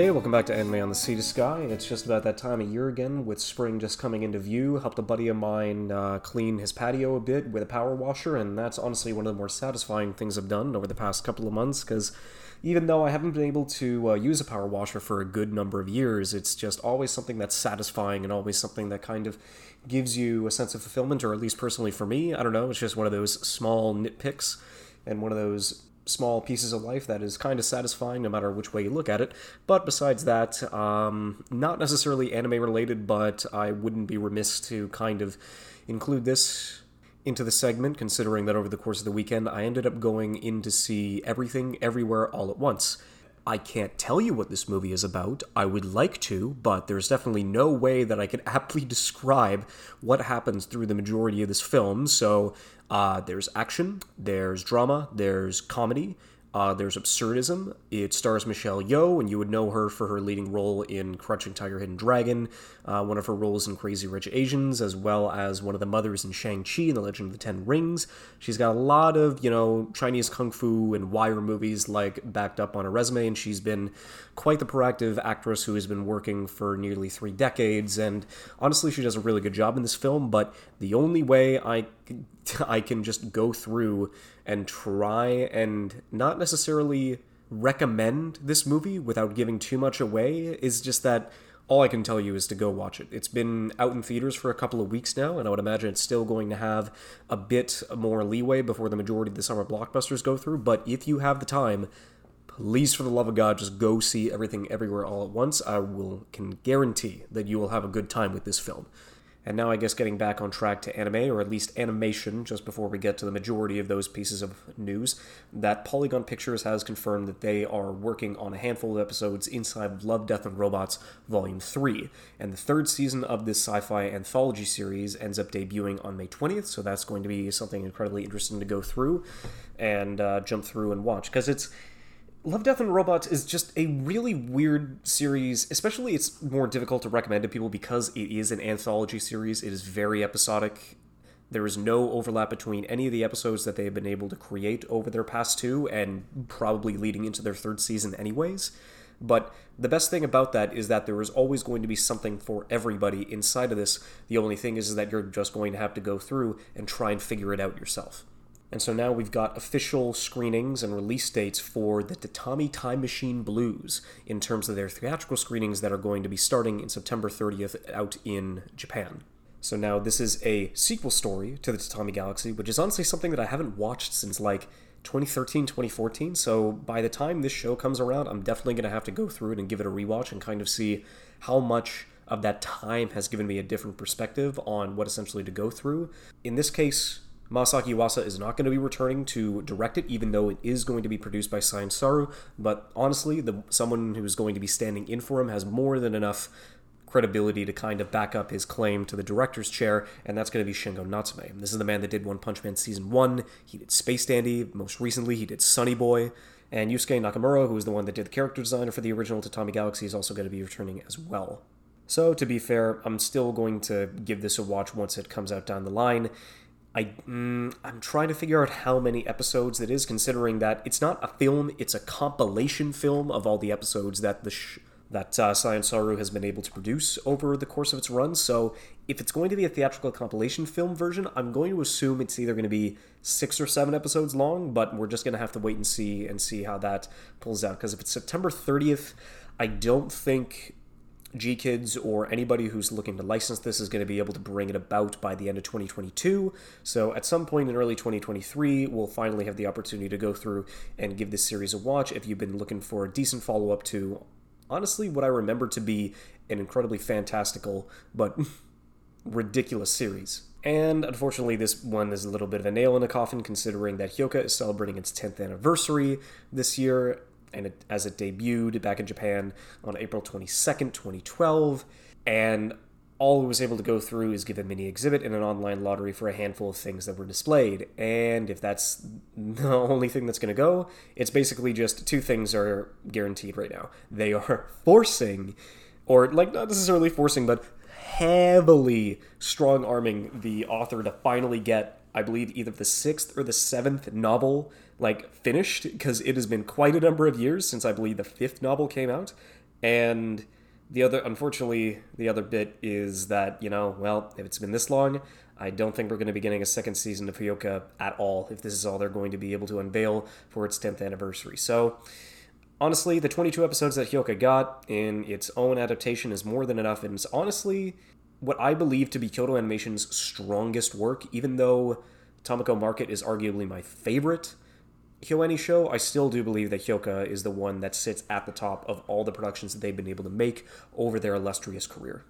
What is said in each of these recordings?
Hey, welcome back to Anime on the Sea to Sky. It's just about that time of year again, with spring just coming into view. Helped a buddy of mine uh, clean his patio a bit with a power washer, and that's honestly one of the more satisfying things I've done over the past couple of months, because even though I haven't been able to uh, use a power washer for a good number of years, it's just always something that's satisfying and always something that kind of gives you a sense of fulfillment, or at least personally for me, I don't know, it's just one of those small nitpicks and one of those small pieces of life that is kind of satisfying no matter which way you look at it. But besides that, um, not necessarily anime related, but I wouldn't be remiss to kind of include this into the segment, considering that over the course of the weekend I ended up going in to see everything, everywhere, all at once. I can't tell you what this movie is about. I would like to, but there's definitely no way that I could aptly describe what happens through the majority of this film. So uh, there's action, there's drama, there's comedy, uh, there's absurdism. It stars Michelle Yeoh, and you would know her for her leading role in Crouching Tiger, Hidden Dragon, uh, one of her roles in Crazy Rich Asians, as well as one of the mothers in Shang-Chi and the Legend of the Ten Rings. She's got a lot of, you know, Chinese kung fu and wire movies like backed up on her resume, and she's been quite the proactive actress who has been working for nearly three decades. And honestly, she does a really good job in this film. But the only way I I can just go through and try and not necessarily recommend this movie without giving too much away is just that all I can tell you is to go watch it. It's been out in theaters for a couple of weeks now, and I would imagine it's still going to have a bit more leeway before the majority of the summer blockbusters go through. But if you have the time, please, for the love of God, just go see everything everywhere all at once. I will can guarantee that you will have a good time with this film. And now, I guess, getting back on track to anime, or at least animation, just before we get to the majority of those pieces of news, that Polygon Pictures has confirmed that they are working on a handful of episodes inside of Love, Death, and Robots Volume 3. And the third season of this sci fi anthology series ends up debuting on May 20th, so that's going to be something incredibly interesting to go through and uh, jump through and watch. Because it's Love, Death, and Robots is just a really weird series. Especially, it's more difficult to recommend to people because it is an anthology series. It is very episodic. There is no overlap between any of the episodes that they have been able to create over their past two and probably leading into their third season, anyways. But the best thing about that is that there is always going to be something for everybody inside of this. The only thing is, is that you're just going to have to go through and try and figure it out yourself. And so now we've got official screenings and release dates for the Tatami Time Machine Blues in terms of their theatrical screenings that are going to be starting in September 30th out in Japan. So now this is a sequel story to the Tatami Galaxy, which is honestly something that I haven't watched since like 2013, 2014. So by the time this show comes around, I'm definitely going to have to go through it and give it a rewatch and kind of see how much of that time has given me a different perspective on what essentially to go through. In this case, Masaaki Yuasa is not going to be returning to direct it, even though it is going to be produced by Science Saru. But honestly, the someone who is going to be standing in for him has more than enough credibility to kind of back up his claim to the director's chair, and that's going to be Shingo Natsume. This is the man that did One Punch Man season one. He did Space Dandy. Most recently, he did Sunny Boy. And Yusuke Nakamura, who is the one that did the character designer for the original Tatami Galaxy, is also going to be returning as well. So, to be fair, I'm still going to give this a watch once it comes out down the line. I mm, I'm trying to figure out how many episodes it is, considering that it's not a film; it's a compilation film of all the episodes that the sh- that uh, Science Saru has been able to produce over the course of its run. So, if it's going to be a theatrical compilation film version, I'm going to assume it's either going to be six or seven episodes long. But we're just going to have to wait and see and see how that pulls out. Because if it's September 30th, I don't think GKIDS or anybody who's looking to license this is going to be able to bring it about by the end of 2022. So at some point in early 2023, we'll finally have the opportunity to go through and give this series a watch if you've been looking for a decent follow up to, honestly, what I remember to be an incredibly fantastical but ridiculous series. And unfortunately, this one is a little bit of a nail in the coffin considering that Hyoka is celebrating its 10th anniversary this year, and it, as it debuted back in Japan on April 22nd, 2012. And all we was able to go through is give a mini exhibit and an online lottery for a handful of things that were displayed. And if that's the only thing that's going to go, it's basically just two things are guaranteed right now. They are forcing, or like not necessarily forcing, but heavily strong arming the author to finally get, I believe, either the sixth or the seventh novel like finished because it has been quite a number of years since I believe the fifth novel came out. And the other, unfortunately, the other bit is that, you know, well, if it's been this long, I don't think we're going to be getting a second season of Hyoka at all, if this is all they're going to be able to unveil for its 10th anniversary. So, honestly, the 22 episodes that Hyoka got in its own adaptation is more than enough, and it's honestly what I believe to be Kyoto Animation's strongest work, even though Tamako Market is arguably my favorite KyoAni show, I still do believe that Hyoka is the one that sits at the top of all the productions that they've been able to make over their illustrious career.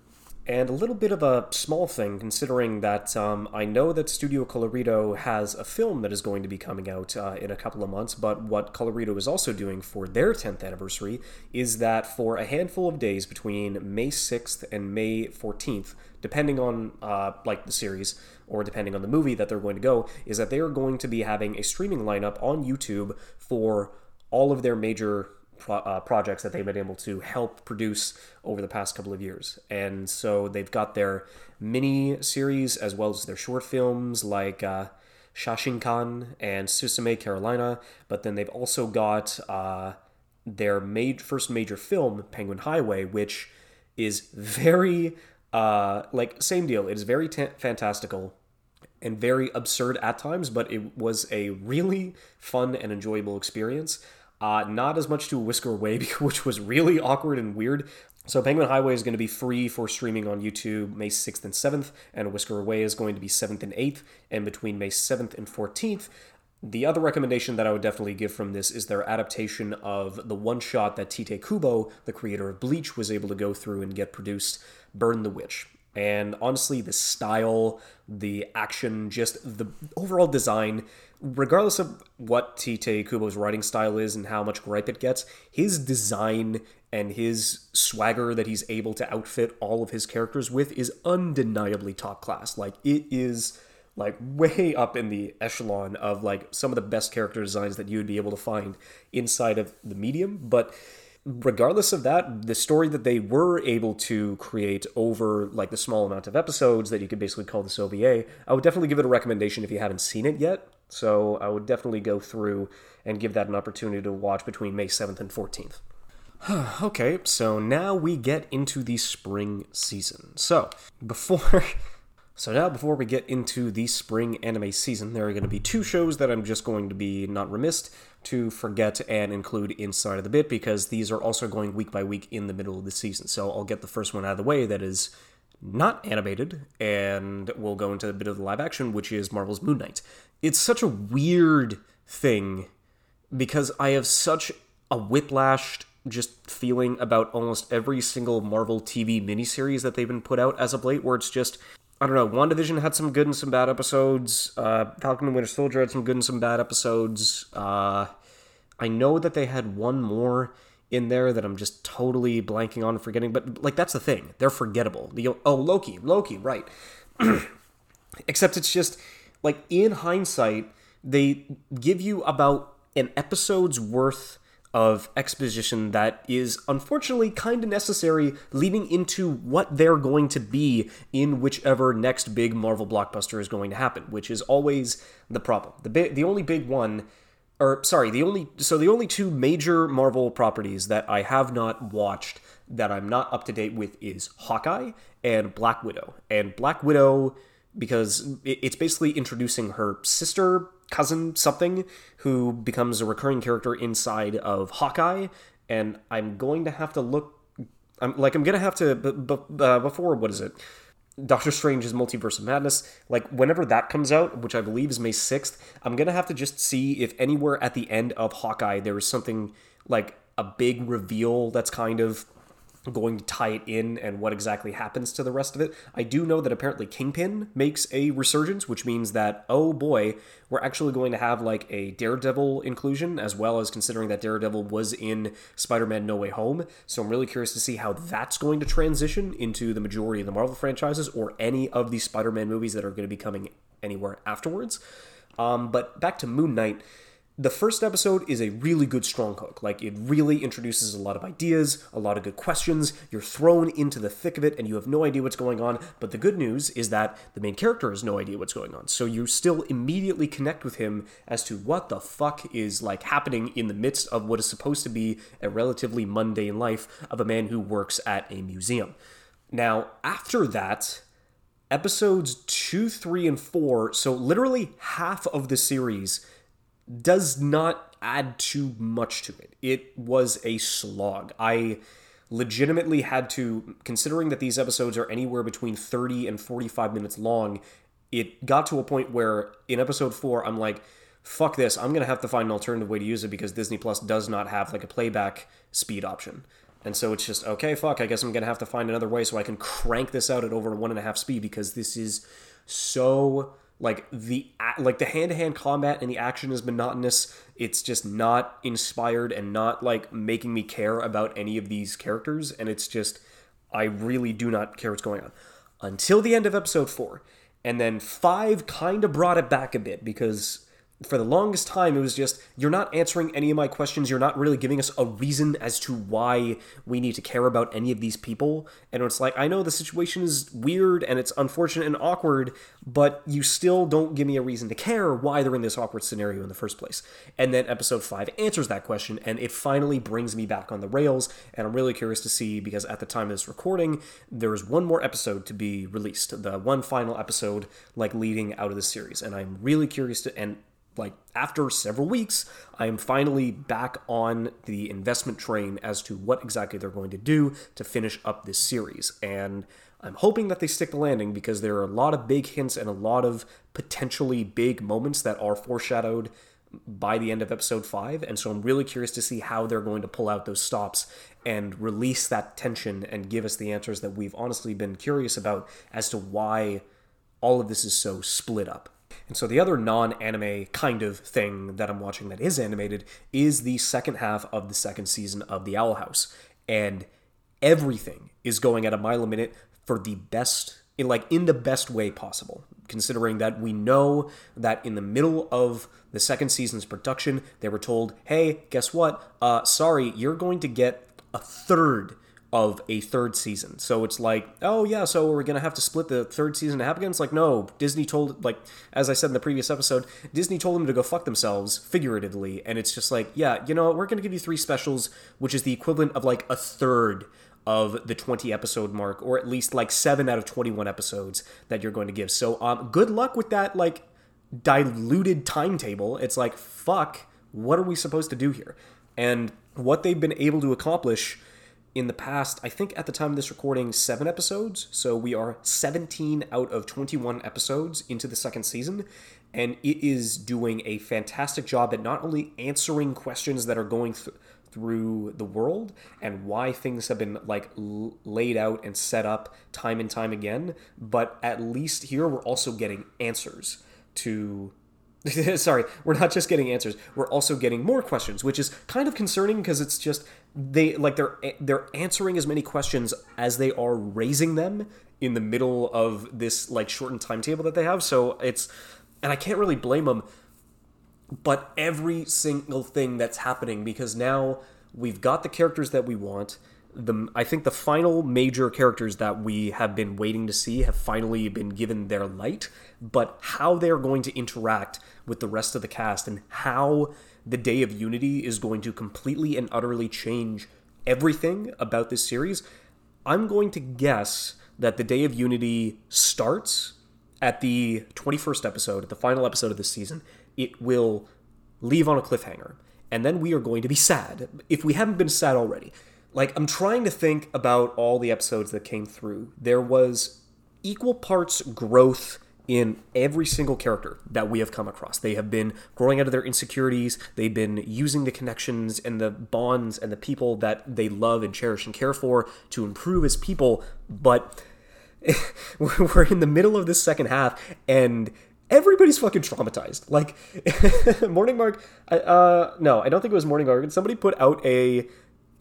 And a little bit of a small thing, considering that um, I know that Studio Colorido has a film that is going to be coming out uh, in a couple of months, but what Colorido is also doing for their 10th anniversary is that for a handful of days between May 6th and May 14th, depending on uh, like the series or depending on the movie that they're going to go, is that they are going to be having a streaming lineup on YouTube for all of their major pro- uh, projects that they've been able to help produce over the past couple of years. And so they've got their mini series as well as their short films like uh, Shashinkan and Susume Carolina, but then they've also got uh, their made, first major film, Penguin Highway, which is very uh, like same deal. It is very t- fantastical and very absurd at times, but it was a really fun and enjoyable experience. Uh, not as much to Whisker Away, which was really awkward and weird. So Penguin Highway is going to be free for streaming on YouTube May 6th and 7th, and Whisker Away is going to be 7th and 8th. And between May 7th and 14th, the other recommendation that I would definitely give from this is their adaptation of the one shot that Tite Kubo, the creator of Bleach, was able to go through and get produced Burn the Witch. And honestly, the style, the action, just the overall design, regardless of what Tite Kubo's writing style is and how much gripe it gets, his design and his swagger that he's able to outfit all of his characters with is undeniably top class. Like, it is like way up in the echelon of like some of the best character designs that you would be able to find inside of the medium. But regardless of that, the story that they were able to create over like the small amount of episodes that you could basically call this OVA, I would definitely give it a recommendation if you haven't seen it yet. So I would definitely go through and give that an opportunity to watch between May 7th and 14th. okay, so now we get into the spring season. So, before So now, before we get into the spring anime season, there are going to be two shows that I'm just going to be not remiss to forget and include inside of the bit because these are also going week by week in the middle of the season. So I'll get the first one out of the way that is not animated, and we'll go into a bit of the live action, which is Marvel's Moon Knight. It's such a weird thing because I have such a whiplashed just feeling about almost every single Marvel TV miniseries that they've been put out as of late, where it's just I don't know. WandaVision had some good and some bad episodes. Uh, Falcon and Winter Soldier had some good and some bad episodes. Uh, I know that they had one more in there that I'm just totally blanking on and forgetting. But like that's the thing, they're forgettable. The oh Loki, Loki, right? Except it's just like in hindsight, they give you about an episode's worth of exposition that is unfortunately kind of necessary leading into what they're going to be in whichever next big Marvel blockbuster is going to happen, which is always the problem. The bi- the only big one or sorry, the only so the only two major Marvel properties that I have not watched that I'm not up to date with is Hawkeye and Black Widow. And Black Widow because it's basically introducing her sister cousin something who becomes a recurring character inside of Hawkeye, and I'm going to have to look. I'm like I'm gonna have to b- b- uh, before what is it? Doctor Strange's Multiverse of Madness, like whenever that comes out, which I believe is May 6th, I'm gonna have to just see if anywhere at the end of Hawkeye there is something like a big reveal that's kind of going to tie it in and what exactly happens to the rest of it. I do know that apparently Kingpin makes a resurgence, which means that, oh boy, we're actually going to have like a Daredevil inclusion, as well as considering that Daredevil was in Spider Man No Way Home. So I'm really curious to see how that's going to transition into the majority of the Marvel franchises or any of the Spider Man movies that are going to be coming anywhere afterwards. Um, but back to Moon Knight the first episode is a really good strong hook. Like, it really introduces a lot of ideas, a lot of good questions. You're thrown into the thick of it and you have no idea what's going on. But the good news is that the main character has no idea what's going on. So you still immediately connect with him as to what the fuck is like happening in the midst of what is supposed to be a relatively mundane life of a man who works at a museum. Now, after that, episodes two, three, and four, so literally half of the series does not add too much to it. It was a slog. I legitimately had to, considering that these episodes are anywhere between 30 and 45 minutes long, it got to a point where in episode four, I'm like, fuck this, I'm gonna have to find an alternative way to use it because Disney Plus does not have like a playback speed option. And so it's just, okay, fuck, I guess I'm gonna have to find another way so I can crank this out at over one and a half speed because this is so like the like the hand-to-hand combat and the action is monotonous. It's just not inspired and not like making me care about any of these characters. And it's just i really do not care what's going on. Until the end of episode 4 and then 5 kind of brought it back a bit because for the longest time, it was just, you're not answering any of my questions. You're not really giving us a reason as to why we need to care about any of these people. And it's like, I know the situation is weird and it's unfortunate and awkward, but you still don't give me a reason to care why they're in this awkward scenario in the first place. And then episode 5 answers that question, and it finally brings me back on the rails. And I'm really curious to see, because at the time of this recording, there's one more episode to be released, the one final episode, like leading out of the series. And I'm really curious to, and like after several weeks, I am finally back on the investment train as to what exactly they're going to do to finish up this series. And I'm hoping that they stick the landing because there are a lot of big hints and a lot of potentially big moments that are foreshadowed by the end of episode 5 and so I'm really curious to see how they're going to pull out those stops and release that tension and give us the answers that we've honestly been curious about as to why all of this is so split up. And so the other non anime kind of thing that I'm watching that is animated is the second half of the second season of The Owl House. And everything is going at a mile a minute for the best, in like in the best way possible. Considering that we know that in the middle of the second season's production, they were told, hey, guess what? Uh, sorry, you're going to get a third of a third season. So it's like, oh yeah, so we're gonna have to split the third season in half again. It's like, no, Disney told like as I said in the previous episode, Disney told them to go fuck themselves, figuratively, and it's just like, yeah, you know what, we're gonna give you three specials, which is the equivalent of like a third of the 20 episode mark, or at least like seven out of 21 episodes that you're going to give. So um good luck with that like diluted timetable. It's like, fuck, what are we supposed to do here? And what they've been able to accomplish in the past, I think at the time of this recording, seven episodes. So we are 17 out of 21 episodes into the second season. And it is doing a fantastic job at not only answering questions that are going th- through the world and why things have been like l- laid out and set up time and time again, but at least here we're also getting answers to sorry, we're not just getting answers. We're also getting more questions, which is kind of concerning because it's just they like they're they're answering as many questions as they are raising them in the middle of this like shortened timetable that they have. So it's and I can't really blame them. But every single thing that's happening because now we've got the characters that we want the I think the final major characters that we have been waiting to see have finally been given their light, but how they're going to interact with the rest of the cast and how the Day of Unity is going to completely and utterly change everything about this series, I'm going to guess that the Day of Unity starts at the 21st episode, at the final episode of this season. It will leave on a cliffhanger, and then we are going to be sad if we haven't been sad already like I'm trying to think about all the episodes that came through. There was equal parts growth in every single character that we have come across. They have been growing out of their insecurities. They've been using the connections and the bonds and the people that they love and cherish and care for to improve as people. But we're in the middle of this second half and everybody's fucking traumatized. Like Moringmark, uh, no, I don't think it was Moringmark. Somebody put out a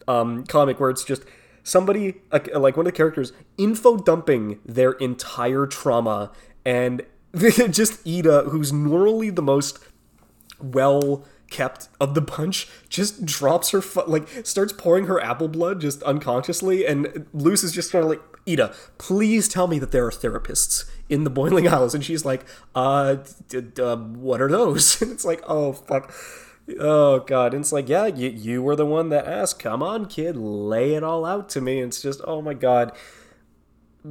um, comic where it's just somebody like one of the characters info dumping their entire trauma and just Eda, who's normally the most well kept of the bunch just drops her fu- like starts pouring her apple blood just unconsciously and Luz is just kind of like Eda please tell me that there are therapists in the boiling isles. And she's like uh, d- d- uh what are those? And it's like oh fuck. Oh god. And it's like yeah you, you were the one that asked. Come on kid. Lay it all out to me. And it's just oh my god.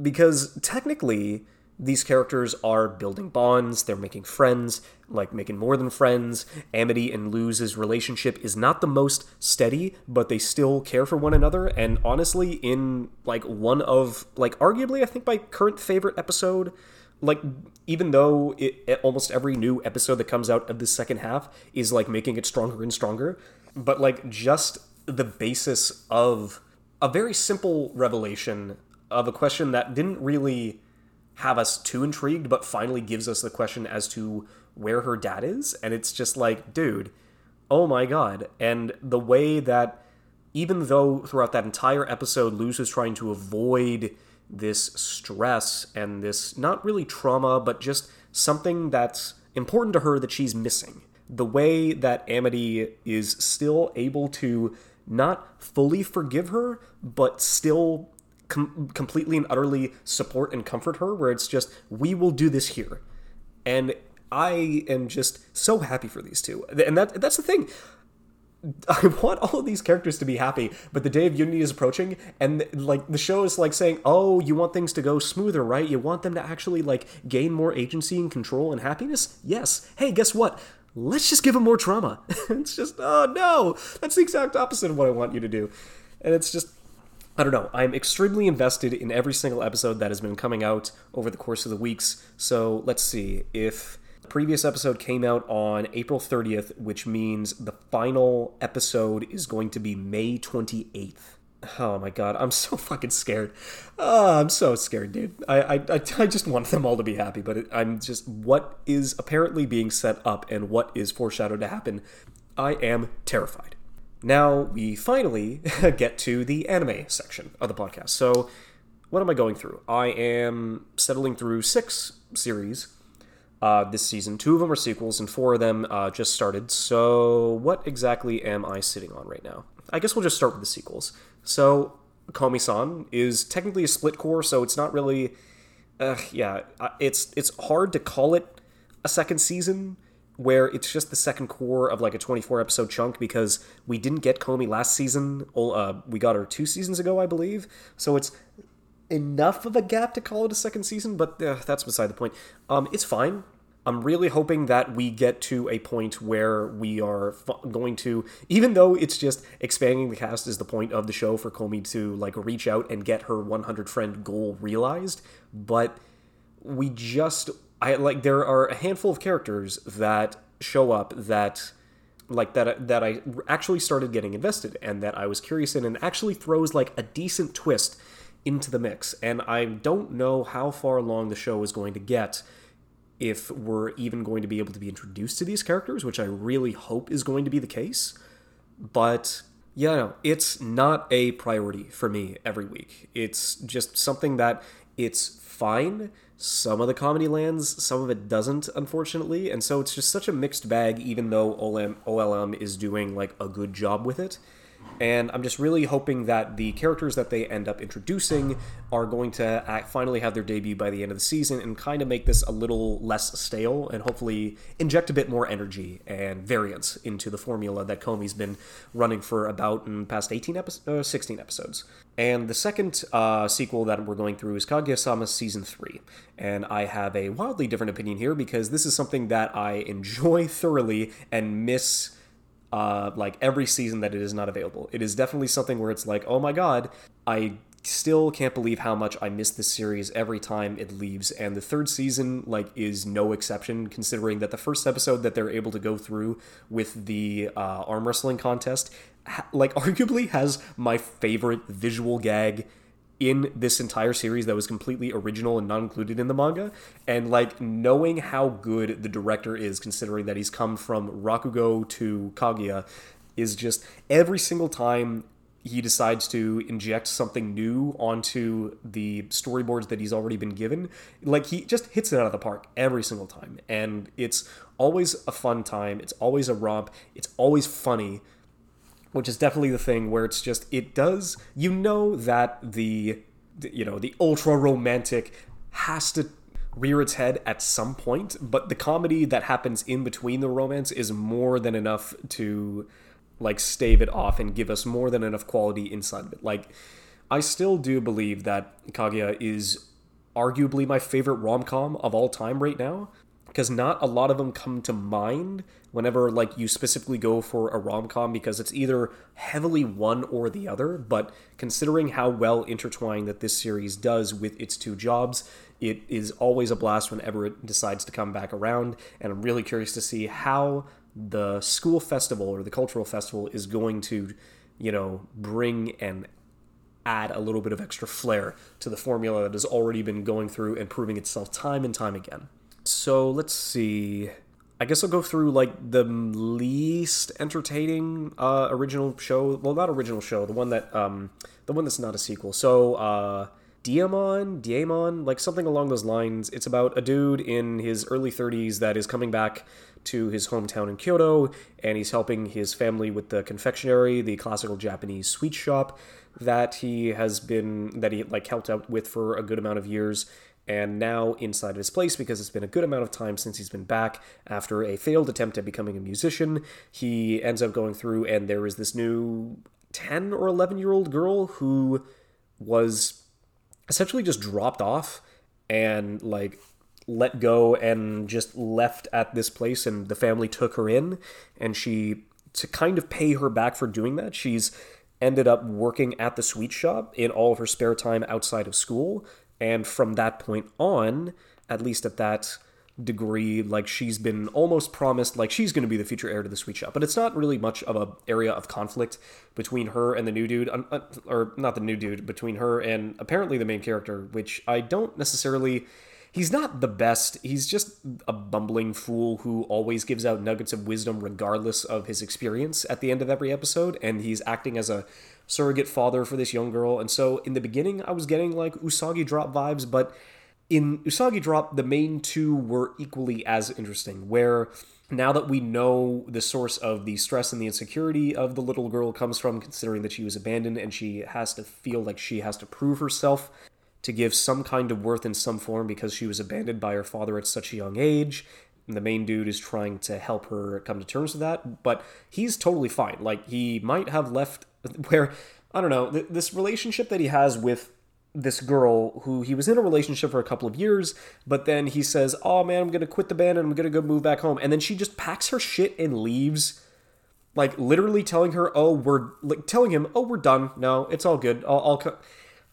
Because technically these characters are building bonds, they're making friends, like making more than friends. Amity and Luz's relationship is not the most steady, but they still care for one another. And honestly, in like one of, like, arguably, I think my current favorite episode, like, even though it, almost every new episode that comes out of the second half is like making it stronger and stronger, but like just the basis of a very simple revelation of a question that didn't really have us too intrigued, but finally gives us the question as to where her dad is. And it's just like, dude, oh my god. And the way that, even though throughout that entire episode, Luz is trying to avoid this stress and this not really trauma, but just something that's important to her that she's missing. The way that Amity is still able to not fully forgive her, but still com- completely and utterly support and comfort her, where it's just, we will do this here. And I am just so happy for these two. And that that's the thing. I want all of these characters to be happy, but the day of unity is approaching, and like the show is like saying, "Oh, you want things to go smoother, right? You want them to actually like gain more agency and control and happiness." Yes. Hey, guess what? Let's just give them more trauma. it's just, oh no, that's the exact opposite of what I want you to do, and it's just I don't know. I'm extremely invested in every single episode that has been coming out over the course of the weeks. So let's see. If the previous episode came out on April 30th, which means the final episode is going to be May 28th. Oh my god, I'm so fucking scared. Oh, I'm so scared, dude. I, I, I just want them all to be happy, but it, I'm just what is apparently being set up and what is foreshadowed to happen. I am terrified now we finally get to the anime section of the podcast. So, what am I going through? I am settling through six series uh, this season. Two of them are sequels, and four of them uh, just started. So, what exactly am I sitting on right now? I guess we'll just start with the sequels. So, Komi-san is technically a split cour, so it's not really. Uh, yeah, it's it's hard to call it a second season where it's just the second cour of like a 24 episode chunk because we didn't get Komi last season. Uh, we got her two seasons ago, I believe. So it's enough of a gap to call it a second season, but uh, that's beside the point. Um, it's fine. I'm really hoping that we get to a point where we are going to, even though it's just expanding the cast is the point of the show for Komi to like reach out and get her 100 friend goal realized, but we just I like there are a handful of characters that show up that like that that I actually started getting invested and that I was curious in and actually throws like a decent twist into the mix. And I don't know how far along the show is going to get if we're even going to be able to be introduced to these characters which I really hope is going to be the case. But yeah no, it's not a priority for me every week. It's just something that it's fine some of the comedy lands, some of it doesn't, unfortunately. And so it's just such a mixed bag, even though OLM, OLM is doing like a good job with it. And I'm just really hoping that the characters that they end up introducing are going to act, finally have their debut by the end of the season and kind of make this a little less stale and hopefully inject a bit more energy and variance into the formula that Komi's been running for about in past 18 episodes, uh, 16 episodes. And the second uh, sequel that we're going through is Kaguya-sama Season 3. And I have a wildly different opinion here because this is something that I enjoy thoroughly and miss uh, like every season that it is not available. It is definitely something where it's like, oh my god, I still can't believe how much I miss this series every time it leaves. And the third season, like, is no exception, considering that the first episode that they're able to go through with the uh, arm wrestling contest, ha- like, arguably has my favorite visual gag in this entire series that was completely original and not included in the manga. And like knowing how good the director is, considering that he's come from Rakugo to Kaguya, is just every single time he decides to inject something new onto the storyboards that he's already been given. Like he just hits it out of the park every single time. And it's always a fun time. It's always a romp. It's always funny, which is definitely the thing where it's just it does you know that the you know, the ultra romantic has to rear its head at some point, but the comedy that happens in between the romance is more than enough to like stave it off and give us more than enough quality inside of it. Like, I still do believe that Kaguya is arguably my favorite rom com of all time right now because not a lot of them come to mind whenever like you specifically go for a rom-com because it's either heavily one or the other but considering how well intertwined that this series does with its two jobs it is always a blast whenever it decides to come back around and i'm really curious to see how the school festival or the cultural festival is going to, you know, bring and add a little bit of extra flair to the formula that has already been going through and proving itself time and time again. So let's see. I guess I'll go through like the least entertaining uh, original show. Well, not original show. The one that um, the one that's not a sequel. So uh, Diamond, Diamond, like something along those lines. It's about a dude in his early 30s that is coming back to his hometown in Kyoto, and he's helping his family with the confectionery, the classical Japanese sweet shop that he has been that he like helped out with for a good amount of years. And now inside of his place, because it's been a good amount of time since he's been back. After a failed attempt at becoming a musician, he ends up going through, and there is this new 10 or 11 year old girl who was essentially just dropped off and like let go and just left at this place and the family took her in. And she to kind of pay her back for doing that she's ended up working at the sweet shop in all of her spare time outside of school and from that point on at least at that degree like she's been almost promised like she's going to be the future heir to the sweet shop but it's not really much of a area of conflict between her and the new dude or not the new dude between her and apparently the main character which i don't necessarily he's not the best. He's just a bumbling fool who always gives out nuggets of wisdom regardless of his experience at the end of every episode, and he's acting as a surrogate father for this young girl. And so in the beginning, I was getting like Usagi drop vibes, but in Usagi drop, the main two were equally as interesting, where now that we know the source of the stress and the insecurity of the little girl comes from, considering that she was abandoned and she has to feel like she has to prove herself to give some kind of worth in some form because she was abandoned by her father at such a young age. And the main dude is trying to help her come to terms with that, but he's totally fine. Like, he might have left where, I don't know, th- this relationship that he has with this girl who he was in a relationship for a couple of years, but then he says, Oh man, I'm gonna quit the band and I'm gonna go move back home. And then she just packs her shit and leaves. Like literally telling her, Oh, we're like telling him, Oh, we're done. No, it's all good. I'll, I'll.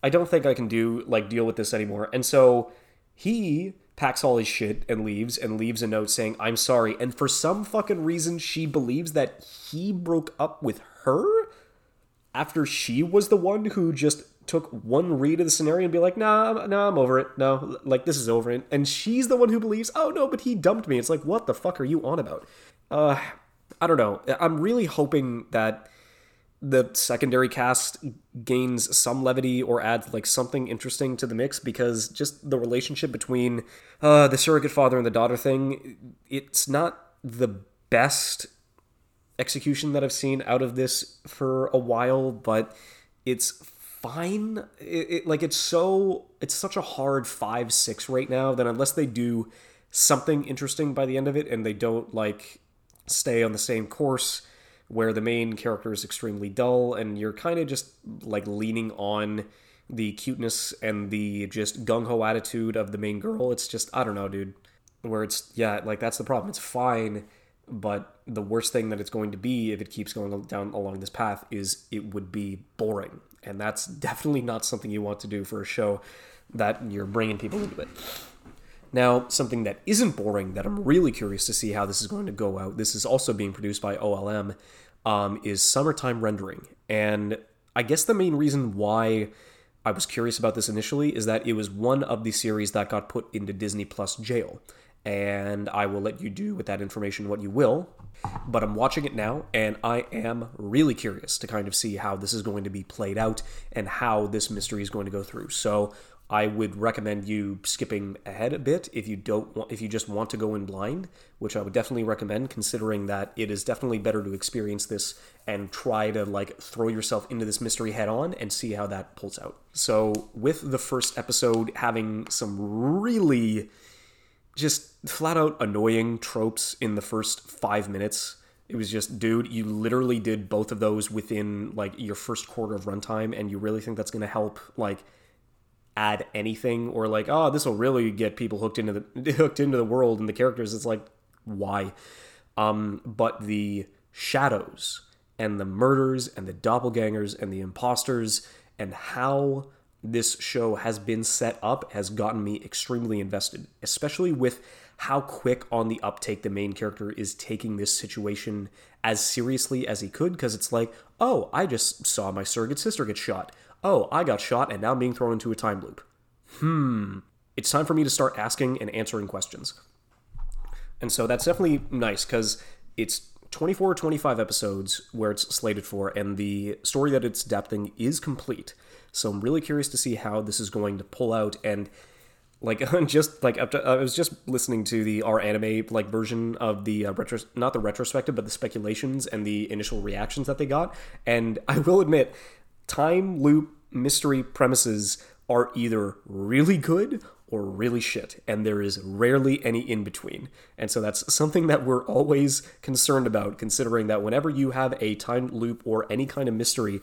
I don't think I can do like deal with this anymore. And so he packs all his shit and leaves and leaves a note saying, I'm sorry. And for some fucking reason, she believes that he broke up with her after she was the one who just took one read of the scenario and be like, nah, nah, I'm over it. No, like this is over. And she's the one who believes, oh no, but he dumped me. It's like, what the fuck are you on about? Uh, I don't know. I'm really hoping that the secondary cast gains some levity or adds like something interesting to the mix because just the relationship between uh, the surrogate father and the daughter thing it's not the best execution that i've seen out of this for a while but it's fine it, it, like it's so it's such a hard five six right now that unless they do something interesting by the end of it and they don't like stay on the same course where the main character is extremely dull and you're kind of just like leaning on the cuteness and the just gung ho attitude of the main girl. It's just, I don't know, dude. Where it's, yeah, like that's the problem. It's fine, but the worst thing that it's going to be if it keeps going down along this path is it would be boring. And that's definitely not something you want to do for a show that you're bringing people into it. Now, something that isn't boring, that I'm really curious to see how this is going to go out, this is also being produced by OLM, um, is Summertime Rendering. And I guess the main reason why I was curious about this initially is that it was one of the series that got put into Disney Plus jail. And I will let you do with that information what you will. But I'm watching it now, and I am really curious to kind of see how this is going to be played out and how this mystery is going to go through. So I would recommend you skipping ahead a bit if you don't want, if you just want to go in blind, which I would definitely recommend, considering that it is definitely better to experience this and try to like throw yourself into this mystery head on and see how that pulls out. So with the first episode having some really just flat out annoying tropes in the first five minutes. It was just, dude, you literally did both of those within like your first quarter of runtime, and you really think that's gonna help like add anything or like, oh, this will really get people hooked into the hooked into the world and the characters. It's like, why? Um, but the shadows and the murders and the doppelgangers and the imposters and how this show has been set up has gotten me extremely invested, especially with how quick on the uptake the main character is taking this situation as seriously as he could. Because it's like, oh, I just saw my surrogate sister get shot. Oh, I got shot and now I'm being thrown into a time loop. Hmm. It's time for me to start asking and answering questions. And so that's definitely nice because it's 24 or 25 episodes where it's slated for, and the story that it's depthing is complete. So I'm really curious to see how this is going to pull out and like I'm just like after, I was just listening to the our anime like version of the uh, retro not the retrospective but the speculations and the initial reactions that they got and I will admit time loop mystery premises are either really good or really shit, and there is rarely any in between. And so that's something that we're always concerned about, considering that whenever you have a time loop or any kind of mystery,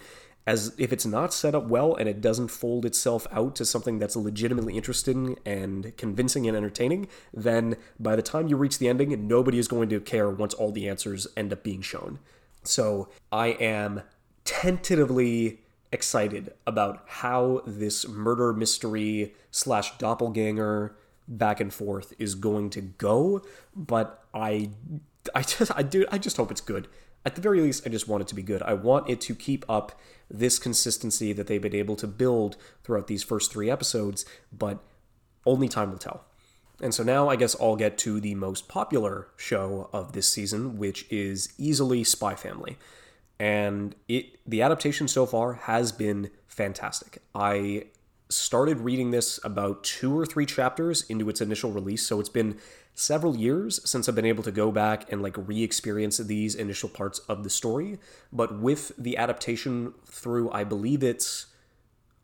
as if it's not set up well and it doesn't fold itself out to something that's legitimately interesting and convincing and entertaining, then by the time you reach the ending, nobody is going to care once all the answers end up being shown. So I am tentatively excited about how this murder mystery slash doppelganger back and forth is going to go, but I I just I do I just hope it's good. At the very least, I just want it to be good. I want it to keep up this consistency that they've been able to build throughout these first three episodes, but only time will tell. And so now I guess I'll get to the most popular show of this season, which is easily Spy Family and it the adaptation so far has been fantastic. I started reading this about two or three chapters into its initial release, so it's been several years since I've been able to go back and like re-experience these initial parts of the story. But with the adaptation through, I believe it's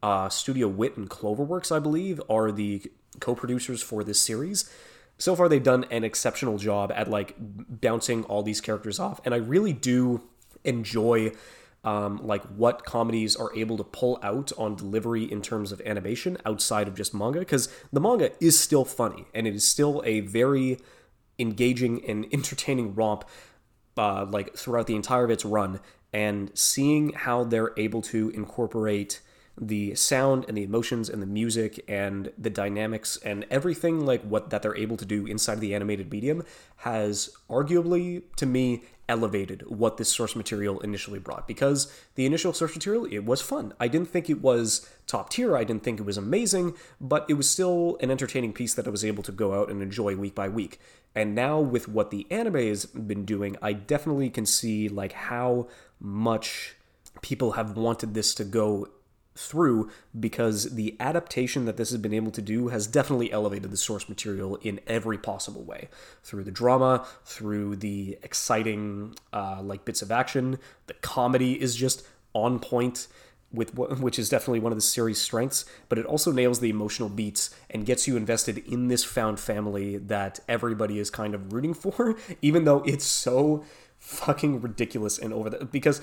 uh, Studio Wit and Cloverworks, I believe, are the co-producers for this series. So far, they've done an exceptional job at like bouncing all these characters off, and I really do enjoy um, like what comedies are able to pull out on delivery in terms of animation outside of just manga because the manga is still funny and it is still a very engaging and entertaining romp uh, like throughout the entire of its run. And seeing how they're able to incorporate the sound and the emotions and the music and the dynamics and everything like what that they're able to do inside of the animated medium has arguably to me elevated what this source material initially brought. Because the initial source material it was fun. I didn't think it was top tier. I didn't think it was amazing but it was still an entertaining piece that i was able to go out and enjoy week by week. And now with what the anime has been doing i definitely can see like how much people have wanted this to go through because the adaptation that this has been able to do has definitely elevated the source material in every possible way. Through the drama through the exciting uh, like bits of action. The comedy is just on point with which is definitely one of the series strengths but it also nails the emotional beats and gets you invested in this found family that everybody is kind of rooting for even though it's so fucking ridiculous and over the because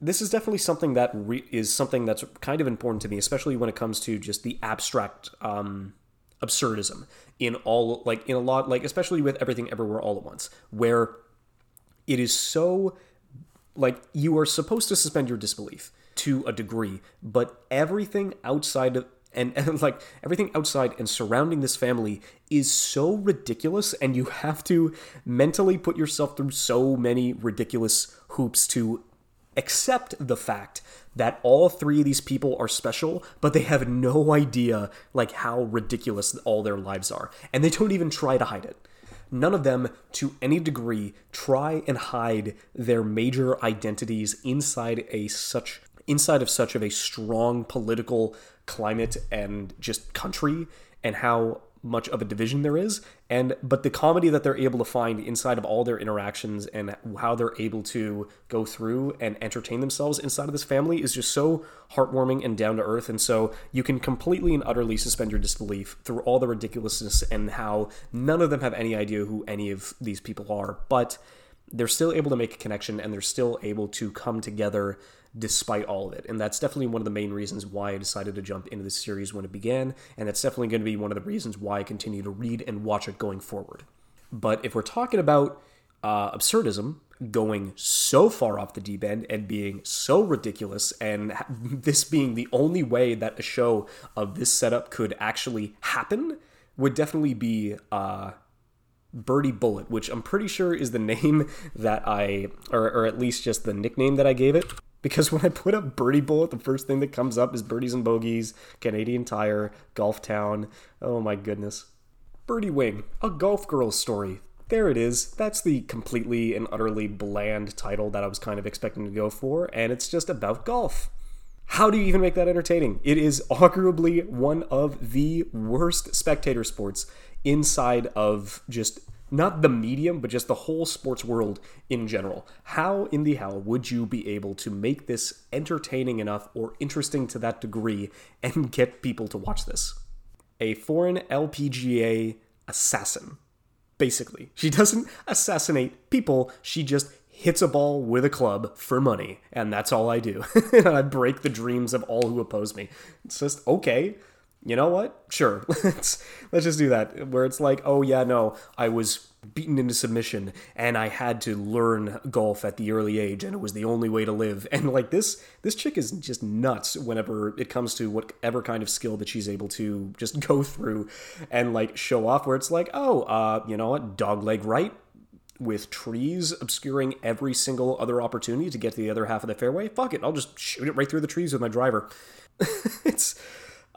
this is definitely something that re- is something that's kind of important to me, especially when it comes to just the abstract um, absurdism in all, like in a lot, like especially with everything everywhere all at once, where it is so like you are supposed to suspend your disbelief to a degree, but everything outside of and, and, like everything outside and surrounding this family is so ridiculous and you have to mentally put yourself through so many ridiculous hoops to accept the fact that all three of these people are special, but they have no idea like how ridiculous all their lives are. And they don't even try to hide it. None of them, to any degree, try and hide their major identities inside a such inside of such of a strong political climate and just country and how much of a division there is and but the comedy that they're able to find inside of all their interactions and how they're able to go through and entertain themselves inside of this family is just so heartwarming and down to earth. And so you can completely and utterly suspend your disbelief through all the ridiculousness and how none of them have any idea who any of these people are. But they're still able to make a connection and they're still able to come together despite all of it. And that's definitely one of the main reasons why I decided to jump into this series when it began, and that's definitely going to be one of the reasons why I continue to read and watch it going forward. But if we're talking about uh, absurdism going so far off the deep end and being so ridiculous, and this being the only way that a show of this setup could actually happen, would definitely be uh, Birdie Bullet, which I'm pretty sure is the name that I, or, or at least just the nickname that I gave it because when I put up Birdie Bullet, the first thing that comes up is Birdies and Bogeys, Canadian Tire, Golf Town. Oh my goodness. Birdie Wing, a golf girl's story. There it is. That's the completely and utterly bland title that I was kind of expecting to go for, and it's just about golf. How do you even make that entertaining? It is arguably one of the worst spectator sports inside of just not the medium, but just the whole sports world in general. How in the hell would you be able to make this entertaining enough or interesting to that degree and get people to watch this? A foreign LPGA assassin. Basically, she doesn't assassinate people, she just hits a ball with a club for money, and that's all I do. and I break the dreams of all who oppose me. It's just okay you know what? Sure, let's let's just do that. Where it's like, oh yeah, no, I was beaten into submission and I had to learn golf at the early age and it was the only way to live. And like this this chick is just nuts whenever it comes to whatever kind of skill that she's able to just go through and like show off where it's like, oh, uh, you know what, dog leg right, with trees obscuring every single other opportunity to get to the other half of the fairway, fuck it, I'll just shoot it right through the trees with my driver. it's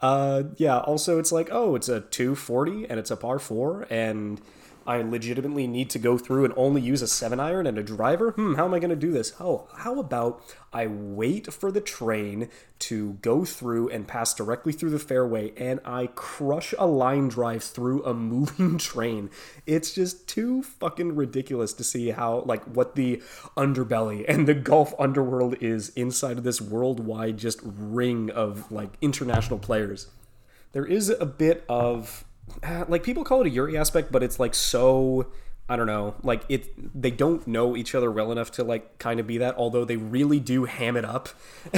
uh, yeah, also it's like, oh, it's a 240 and it's a par 4 and I legitimately need to go through and only use a 7 iron and a driver? Hmm, how am I going to do this? Oh, how about I wait for the train to go through and pass directly through the fairway and I crush a line drive through a moving train? It's just too fucking ridiculous to see how, like, what the underbelly and the golf underworld is inside of this worldwide just ring of, like, international players. There is a bit of Uh, like people call it a Yuri aspect, but it's like so I don't know, like it they don't know each other well enough to like kind of be that, although they really do ham it up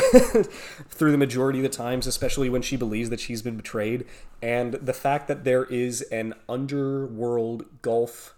through the majority of the times, especially when she believes that she's been betrayed. And the fact that there is an underworld golf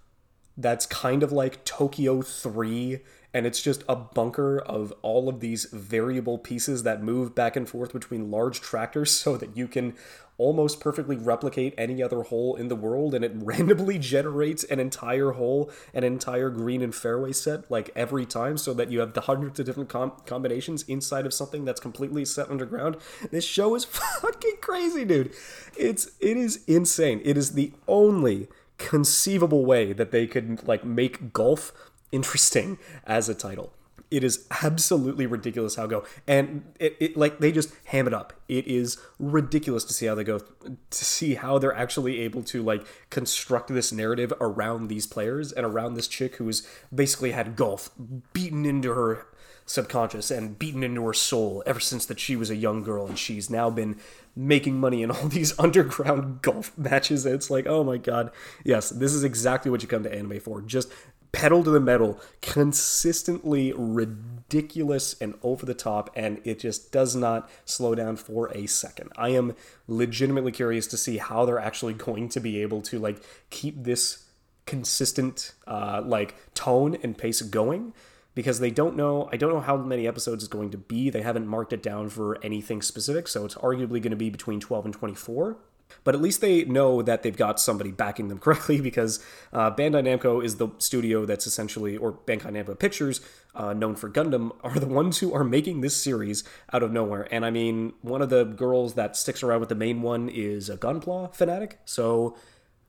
that's kind of like Tokyo 3 and it's just a bunker of all of these variable pieces that move back and forth between large tractors so that you can almost perfectly replicate any other hole in the world and it randomly generates an entire hole an entire green and fairway set like every time so that you have the hundreds of different com- combinations inside of something that's completely set underground. This show is fucking crazy dude. It's it is insane. It is the only conceivable way that they could like make golf interesting as a title. It is absolutely ridiculous how go. And it, it like they just ham it up. It is ridiculous to see how they go to see how they're actually able to like construct this narrative around these players and around this chick who has basically had golf beaten into her subconscious and beaten into her soul ever since that she was a young girl. And she's now been making money in all these underground golf matches. It's like oh my god. Yes this is exactly what you come to anime for. Just pedal to the metal, consistently ridiculous and over the top, and it just does not slow down for a second. I am legitimately curious to see how they're actually going to be able to like keep this consistent uh, like tone and pace going because they don't know I don't know how many episodes it's going to be. They haven't marked it down for anything specific, so it's arguably going to be between 12 and 24 But at least they know that they've got somebody backing them correctly because uh, Bandai Namco is the studio that's essentially, or Bandai Namco Pictures, uh, known for Gundam, are the ones who are making this series out of nowhere. And I mean, one of the girls that sticks around with the main one is a Gunpla fanatic, so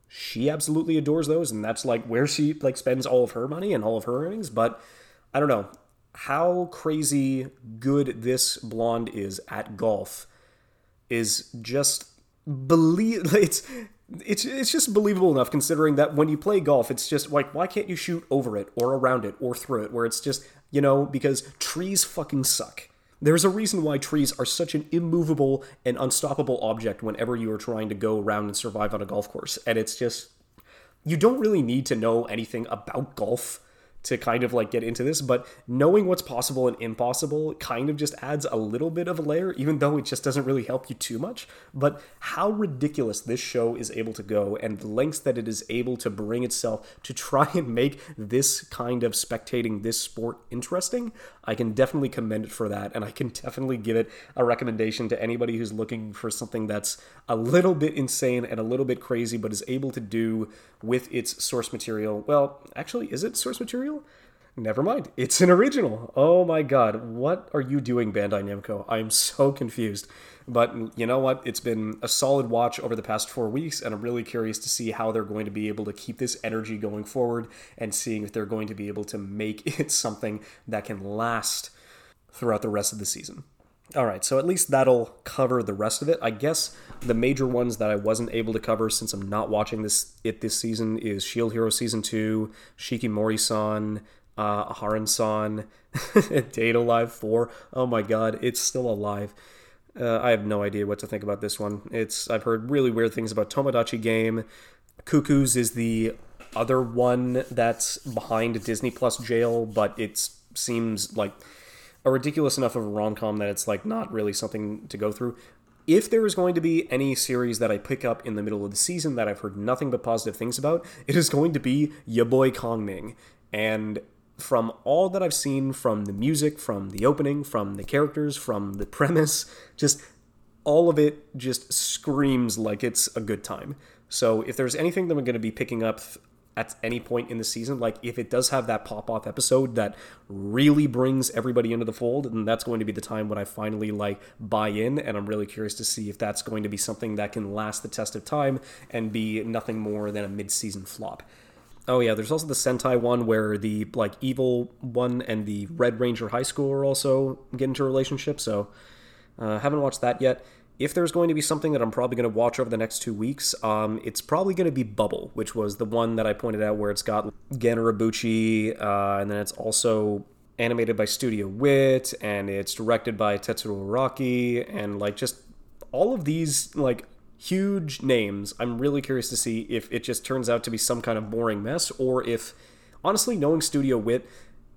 she absolutely adores those, and that's like where she like spends all of her money and all of her earnings. But I don't know how crazy good this blonde is at golf is just believe it's it's it's just believable enough considering that when you play golf it's just like why can't you shoot over it or around it or through it where it's just you know because trees fucking suck. There's a reason why trees are such an immovable and unstoppable object whenever you are trying to go around and survive on a golf course. And it's just you don't really need to know anything about golf to kind of like get into this, but knowing what's possible and impossible kind of just adds a little bit of a layer, even though it just doesn't really help you too much. But how ridiculous this show is able to go and the lengths that it is able to bring itself to try and make this kind of spectating this sport interesting, I can definitely commend it for that. And I can definitely give it a recommendation to anybody who's looking for something that's a little bit insane and a little bit crazy, but is able to do with its source material. Well, actually, is it source material? Never mind. It's an original. Oh my god. What are you doing, Bandai Namco? I'm so confused. But you know what? It's been a solid watch over the past four weeks, and I'm really curious to see how they're going to be able to keep this energy going forward and seeing if they're going to be able to make it something that can last throughout the rest of the season. All right, so at least that'll cover the rest of it. I guess the major ones that I wasn't able to cover since I'm not watching this it this season is Shield Hero season two, Shikimori-san, uh, Aharen-san, Date A Live four. Oh my god, it's still alive. Uh, I have no idea what to think about this one. It's I've heard really weird things about Tomodachi Game. Cuckoos is the other one that's behind Disney Plus jail, but it seems like a ridiculous enough of a rom com that it's like not really something to go through. If there is going to be any series that I pick up in the middle of the season that I've heard nothing but positive things about, it is going to be Ya Boy Kongming. And from all that I've seen from the music, from the opening, from the characters, from the premise, just all of it just screams like it's a good time. So if there's anything that I'm going to be picking up at any point in the season. Like if it does have that pop off episode that really brings everybody into the fold, then that's going to be the time when I finally like buy in. And I'm really curious to see if that's going to be something that can last the test of time and be nothing more than a mid season flop. Oh yeah, there's also the Sentai one where the like evil one and the Red Ranger High School are also get into a relationship. So uh, haven't watched that yet if there's going to be something that I'm probably going to watch over the next two weeks, um, it's probably going to be Bubble, which was the one that I pointed out where it's got Gen uh, and then it's also animated by Studio Wit, and it's directed by Tetsuro Araki, and like just all of these like huge names. I'm really curious to see if it just turns out to be some kind of boring mess, or if honestly, knowing Studio Wit,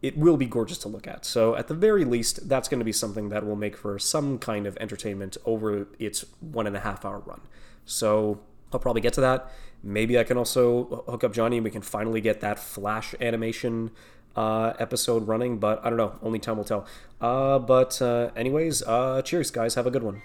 it will be gorgeous to look at. So, at the very least, that's going to be something that will make for some kind of entertainment over its one and a half hour run. So, I'll probably get to that. Maybe I can also hook up Johnny and we can finally get that Flash animation uh, episode running, but I don't know. Only time will tell. Uh, but, uh, anyways, uh, cheers, guys. Have a good one.